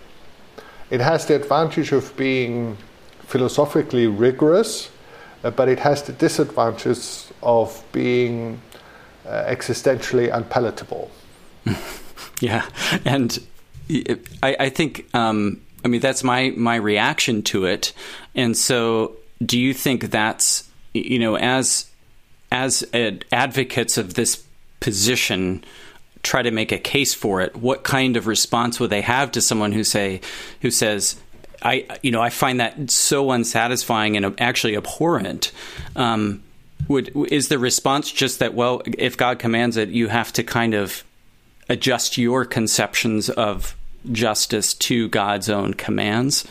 it has the advantage of being philosophically rigorous, uh, but it has the disadvantages of being uh, existentially unpalatable. <laughs> yeah, and I, I think, um, I mean, that's my my reaction to it. And so, do you think that's you know, as as advocates of this position, try to make a case for it? What kind of response would they have to someone who say who says, I you know I find that so unsatisfying and actually abhorrent. Um, would is the response just that well if God commands it you have to kind of adjust your conceptions of justice to God's own commands?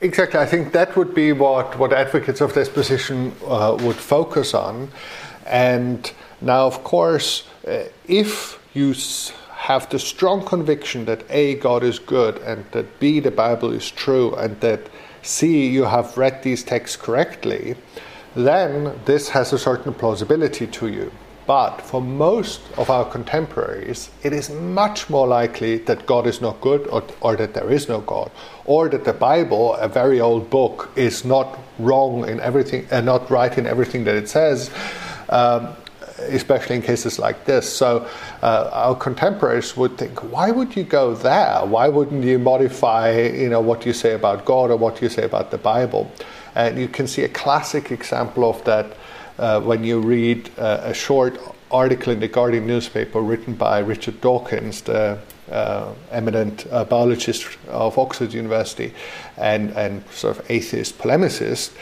Exactly. I think that would be what, what advocates of this position uh, would focus on. And now, of course, uh, if you have the strong conviction that A, God is good, and that B, the Bible is true, and that C, you have read these texts correctly, then this has a certain plausibility to you. But for most of our contemporaries, it is much more likely that God is not good or, or that there is no God, or that the Bible, a very old book, is not wrong in everything and uh, not right in everything that it says. Um, especially in cases like this. So uh, our contemporaries would think, why would you go there? Why wouldn't you modify, you know, what you say about God or what you say about the Bible? And you can see a classic example of that uh, when you read uh, a short article in the Guardian newspaper written by Richard Dawkins, the uh, eminent uh, biologist of Oxford University and, and sort of atheist polemicist,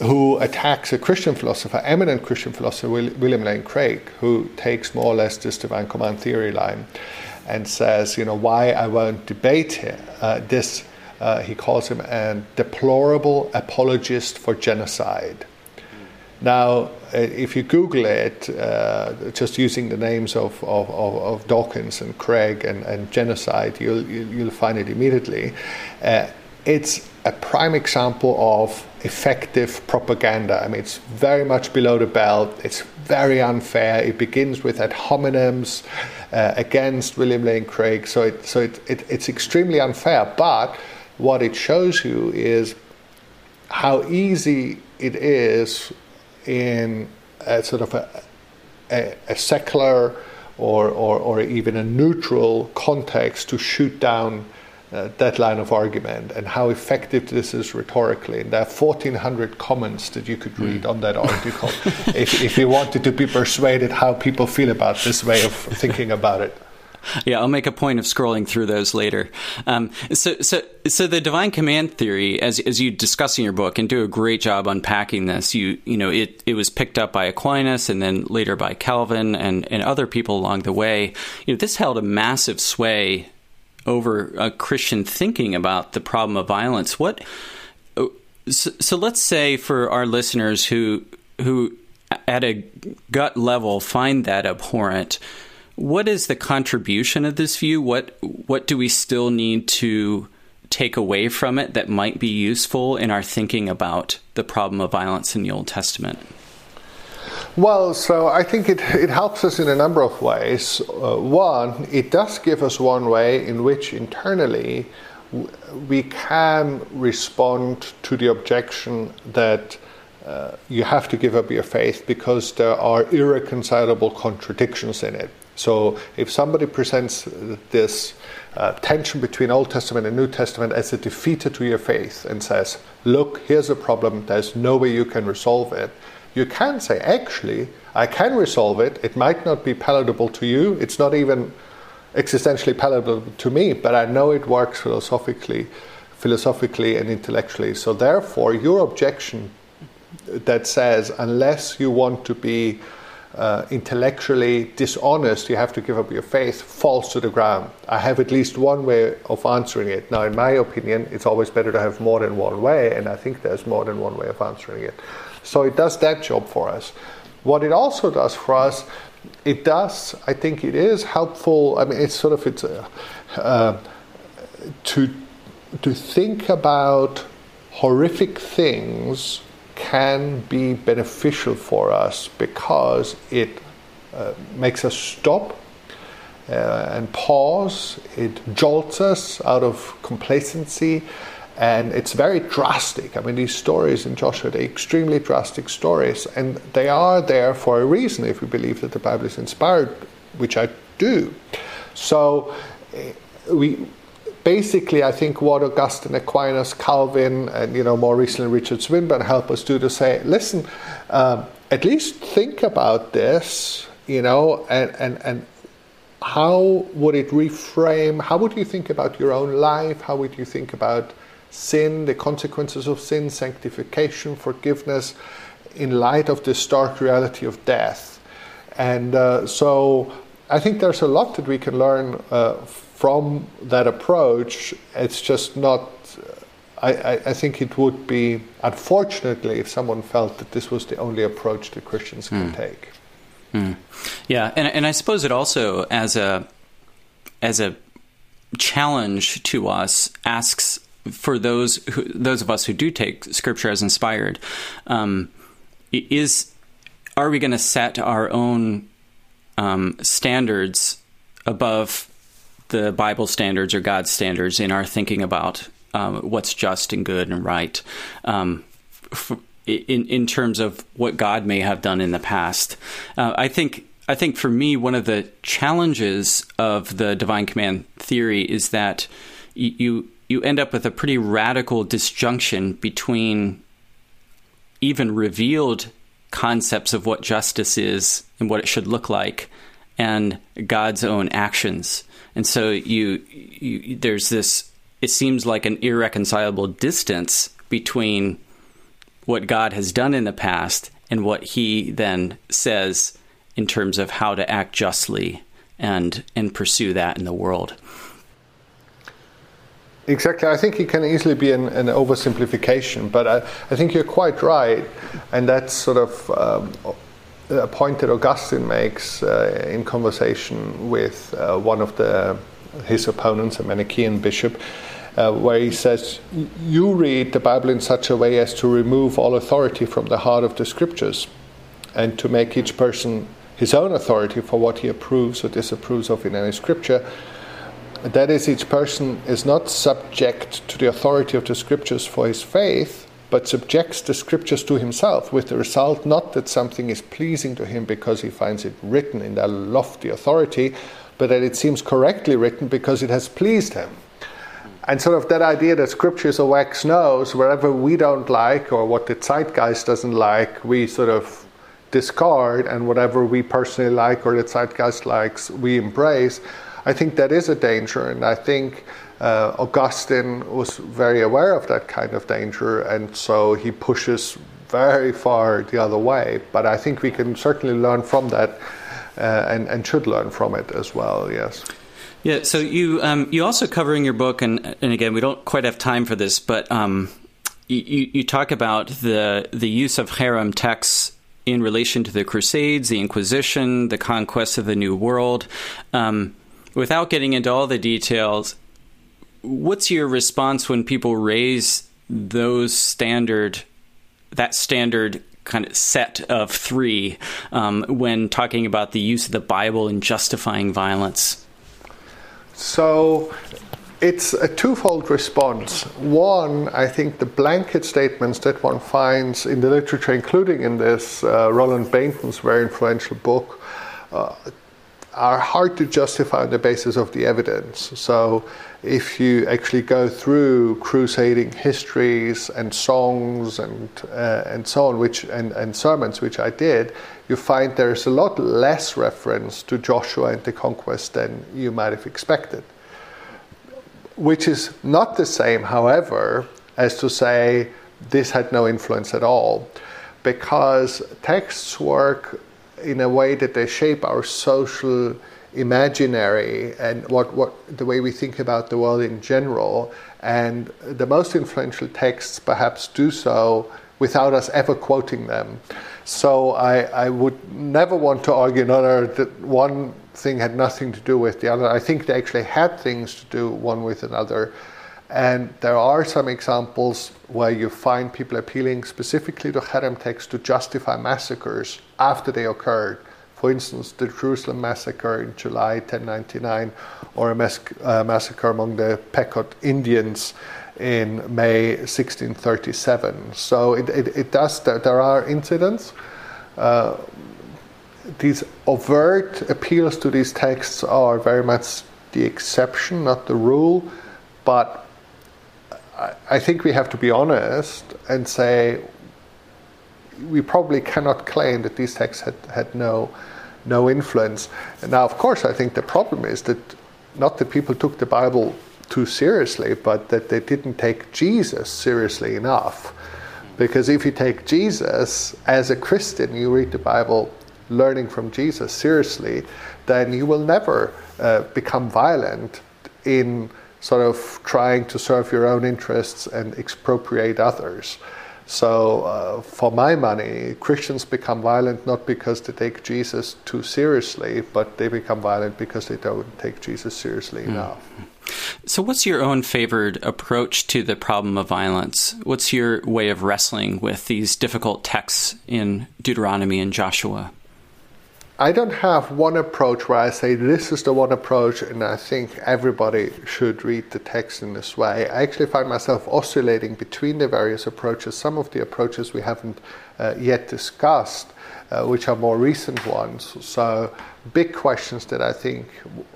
who attacks a Christian philosopher, eminent Christian philosopher, William Lane Craig, who takes more or less this divine command theory line and says, you know, why I won't debate uh, this. Uh, he calls him a deplorable apologist for genocide. Now, uh, if you Google it, uh, just using the names of, of, of, Dawkins and Craig and, and genocide, you'll, you'll find it immediately. Uh, it's a prime example of effective propaganda. I mean, it's very much below the belt. It's very unfair. It begins with ad hominems uh, against William Lane Craig. So, it, so it, it, it's extremely unfair. But what it shows you is how easy it is in a sort of a, a, a secular or, or, or even a neutral context to shoot down uh, that line of argument and how effective this is rhetorically. And there are 1,400 comments that you could read mm. on that article <laughs> if, if you wanted to be persuaded how people feel about this way of thinking about it. <laughs> Yeah, I'll make a point of scrolling through those later. Um, so, so, so the divine command theory, as as you discuss in your book and do a great job unpacking this, you you know it it was picked up by Aquinas and then later by Calvin and and other people along the way. You know, this held a massive sway over a Christian thinking about the problem of violence. What? So, so let's say for our listeners who who at a gut level find that abhorrent, what is the contribution of this view? What what do we still need to take away from it that might be useful in our thinking about the problem of violence in the Old Testament? Well, so I think it, it helps us in a number of ways. Uh, one, it does give us one way in which internally we can respond to the objection that uh, you have to give up your faith because there are irreconcilable contradictions in it. So if somebody presents this uh, tension between Old Testament and New Testament as a defeater to your faith and says, look, here's a problem, there's no way you can resolve it, you can say, actually, I can resolve it. It might not be palatable to you. It's not even existentially palatable to me, but I know it works philosophically, philosophically and intellectually. So therefore, your objection that says unless you want to be uh, intellectually dishonest, you have to give up your faith, falls to the ground. I have at least one way of answering it. Now, in my opinion, it's always better to have more than one way, and I think there's more than one way of answering it. So it does that job for us. What it also does for us, it does, I think it is helpful. I mean, it's sort of, it's uh, uh, to, to think about horrific things can be beneficial for us because it uh, makes us stop uh, and pause. It jolts us out of complacency, and it's very drastic. I mean, these stories in Joshua, they're extremely drastic stories, and they are there for a reason if we believe that the Bible is inspired, which I do. So, uh, we basically, I think what Augustine, Aquinas, Calvin, and you know more recently Richard Swinburne help us do to say, listen, um, at least think about this, you know, and and and how would it reframe? How would you think about your own life? How would you think about sin, the consequences of sin, sanctification, forgiveness, in light of the stark reality of death? And uh, so I think there's a lot that we can learn uh, from that approach, it's just not. I, I, think it would be, unfortunately, if someone felt that this was the only approach that Christians can mm. take. Mm. Yeah, and, and I suppose it also, as a as a challenge to us, asks for those who, those of us who do take Scripture as inspired, um, is are we going to set our own um, standards above the Bible standards or God's standards in our thinking about um, what's just and good and right. Um, in in terms of what God may have done in the past, uh, I think I think for me one of the challenges of the divine command theory is that you you end up with a pretty radical disjunction between even revealed concepts of what justice is and what it should look like and God's own actions. And so you, you there's this it seems like an irreconcilable distance between what God has done in the past and what he then says in terms of how to act justly and and pursue that in the world. Exactly. I think it can easily be an, an oversimplification, but I, I, think you're quite right, and that's sort of um, a point that Augustine makes uh, in conversation with uh, one of the, his opponents, a Manichaean bishop, uh, where he says, You read the Bible in such a way as to remove all authority from the heart of the scriptures and to make each person his own authority for what he approves or disapproves of in any scripture. That is, each person is not subject to the authority of the scriptures for his faith, but subjects the scriptures to himself, with the result not that something is pleasing to him because he finds it written in their lofty authority, but that it seems correctly written because it has pleased him. And sort of that idea that scripture is a wax nose, wherever we don't like or what the zeitgeist doesn't like, we sort of discard, and whatever we personally like or the zeitgeist likes, we embrace. I think that is a danger, and I think uh, Augustine was very aware of that kind of danger, and so he pushes very far the other way. But I think we can certainly learn from that, uh, and and should learn from it as well. Yes. Yeah. So you um, you also cover in your book, and and again, we don't quite have time for this, but um, you you talk about the the use of herem texts in relation to the Crusades, the Inquisition, the conquest of the New World. Um, without getting into all the details, what's your response when people raise those standard, that standard kind of set of three um, when talking about the use of the Bible in justifying violence? So it's a twofold response. One, I think the blanket statements that one finds in the literature, including in this uh, Roland Bainton's very influential book, uh, are hard to justify on the basis of the evidence. So, if you actually go through crusading histories and songs and uh, and so on, which and, and sermons, which I did, you find there's a lot less reference to Joshua and the conquest than you might have expected. Which is not the same, however, as to say this had no influence at all, because texts work in a way that they shape our social imaginary and what, what the way we think about the world in general. And the most influential texts perhaps do so without us ever quoting them. So I, I would never want to argue another that one thing had nothing to do with the other. I think they actually had things to do one with another. And there are some examples where you find people appealing specifically to Herem texts to justify massacres after they occurred. For instance, the Jerusalem massacre in July 1099, or a mas- uh, massacre among the Pequot Indians in May 1637. So it, it, it does, there, are incidents. Uh, these overt appeals to these texts are very much the exception, not the rule. But I think we have to be honest and say we probably cannot claim that these texts had, had no, no influence. And now, of course, I think the problem is that not that people took the Bible too seriously, but that they didn't take Jesus seriously enough. Because if you take Jesus as a Christian, you read the Bible learning from Jesus seriously, then you will never uh, become violent in sort of trying to serve your own interests and expropriate others. So, uh, for my money, Christians become violent not because they take Jesus too seriously, but they become violent because they don't take Jesus seriously mm. enough. So, what's your own favored approach to the problem of violence? What's your way of wrestling with these difficult texts in Deuteronomy and Joshua? I don't have one approach where I say this is the one approach and I think everybody should read the text in this way. I actually find myself oscillating between the various approaches. Some of the approaches we haven't uh, yet discussed, uh, which are more recent ones. So, big questions that I think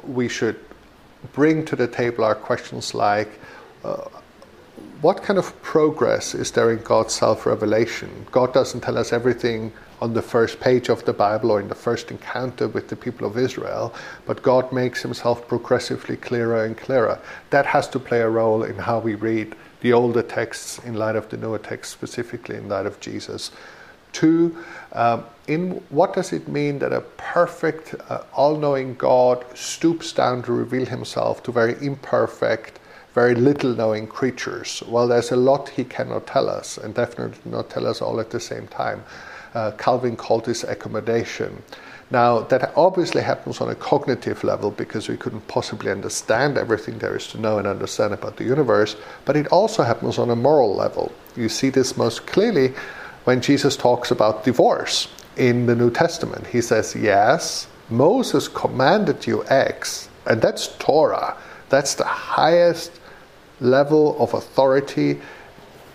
we should bring to the table are questions like uh, what kind of progress is there in God's self revelation? God doesn't tell us everything on the first page of the Bible or in the first encounter with the people of Israel, but God makes himself progressively clearer and clearer. That has to play a role in how we read the older texts in light of the newer texts, specifically in light of Jesus. Two, um, in what does it mean that a perfect, uh, all knowing God stoops down to reveal himself to very imperfect, very little knowing creatures? Well, there's a lot he cannot tell us, and definitely not tell us all at the same time uh, Calvin called this accommodation. Now, that obviously happens on a cognitive level because we couldn't possibly understand everything there is to know and understand about the universe, but it also happens on a moral level. You see this most clearly when Jesus talks about divorce in the New Testament. He says, Yes, Moses commanded you X, and that's Torah. That's the highest level of authority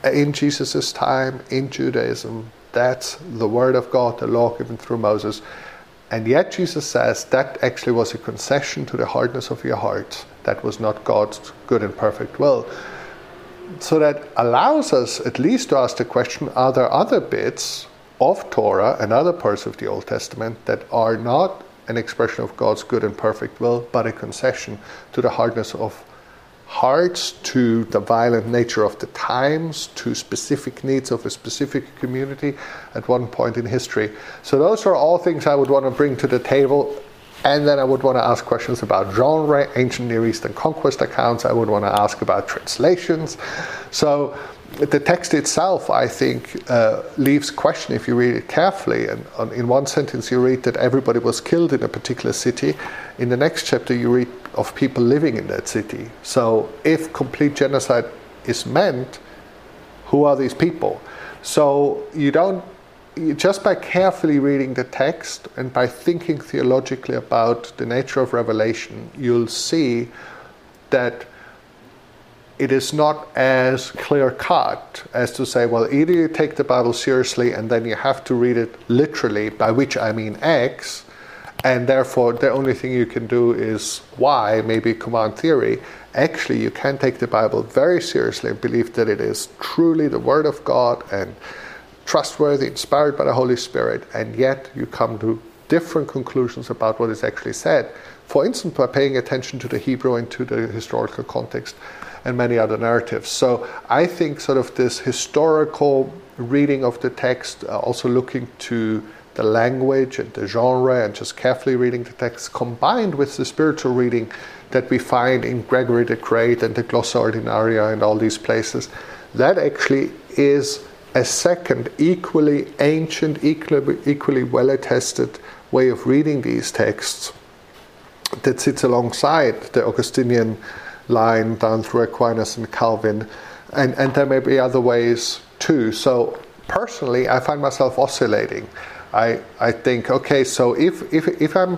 in Jesus' time in Judaism that's the word of God, the law given through Moses. And yet Jesus says that actually was a concession to the hardness of your heart. That was not God's good and perfect will. So that allows us at least to ask the question are there other bits of Torah and other parts of the Old Testament that are not an expression of God's good and perfect will, but a concession to the hardness of hearts, to the violent nature of the times, to specific needs of a specific community at one point in history. So, those are all things I would want to bring to the table. And then I would want to ask questions about genre, ancient Near Eastern conquest accounts. I would want to ask about translations. So, the text itself, I think, uh, leaves question if you read it carefully. And on, in one sentence, you read that everybody was killed in a particular city. In the next chapter, you read of people living in that city. So, if complete genocide is meant, who are these people? So, you don't just by carefully reading the text and by thinking theologically about the nature of revelation, you'll see that it is not as clear cut as to say, well, either you take the Bible seriously and then you have to read it literally, by which I mean X, and therefore the only thing you can do is Y, maybe command theory. Actually, you can take the Bible very seriously and believe that it is truly the Word of God and trustworthy, inspired by the Holy Spirit, and yet you come to different conclusions about what is actually said. For instance, by paying attention to the Hebrew and to the historical context and many other narratives. So I think sort of this historical reading of the text, uh, also looking to the language and the genre and just carefully reading the text combined with the spiritual reading that we find in Gregory the Great and the Glossa Ordinaria and all these places, that actually is a second, equally ancient, equally, equally well attested way of reading these texts that sits alongside the Augustinian line down through Aquinas and Calvin, and, and there may be other ways too. So personally, I find myself oscillating. I, I think, okay, so if, if, if I'm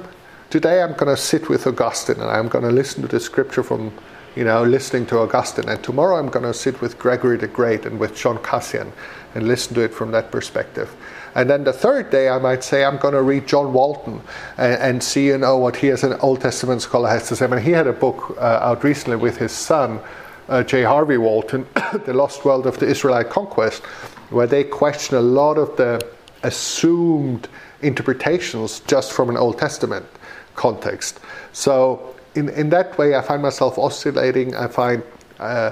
today, I'm going to sit with Augustine and I'm going to listen to the scripture from, you know, listening to Augustine, and tomorrow I'm going to sit with Gregory the Great and with John Cassian and listen to it from that perspective. And then the third day, I might say, I'm going to read John Walton and, and see, you know, what he as an Old Testament scholar has to say. I mean, he had a book uh, out recently with his son, uh, J. Harvey Walton, <coughs> The Lost World of the Israelite Conquest, where they question a lot of the assumed interpretations just from an Old Testament context. So, in, in that way, I find myself oscillating. I find uh,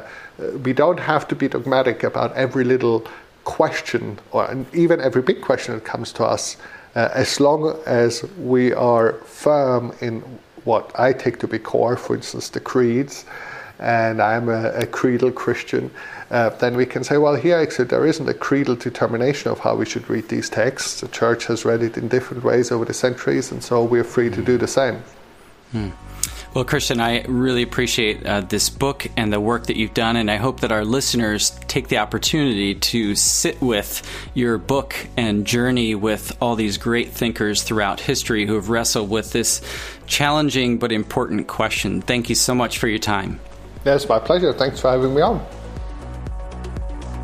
we don't have to be dogmatic about every little question, or even every big question that comes to us, uh, as long as we are firm in what I take to be core, for instance, the creeds, and I'm a, a creedal Christian, uh, then we can say, well, here actually there isn't a creedal determination of how we should read these texts. The church has read it in different ways over the centuries, and so we're free to do the same. Hmm. Well, Christian, I really appreciate uh, this book and the work that you've done, and I hope that our listeners take the opportunity to sit with your book and journey with all these great thinkers throughout history who have wrestled with this challenging but important question. Thank you so much for your time. Yes, my pleasure. Thanks for having me on.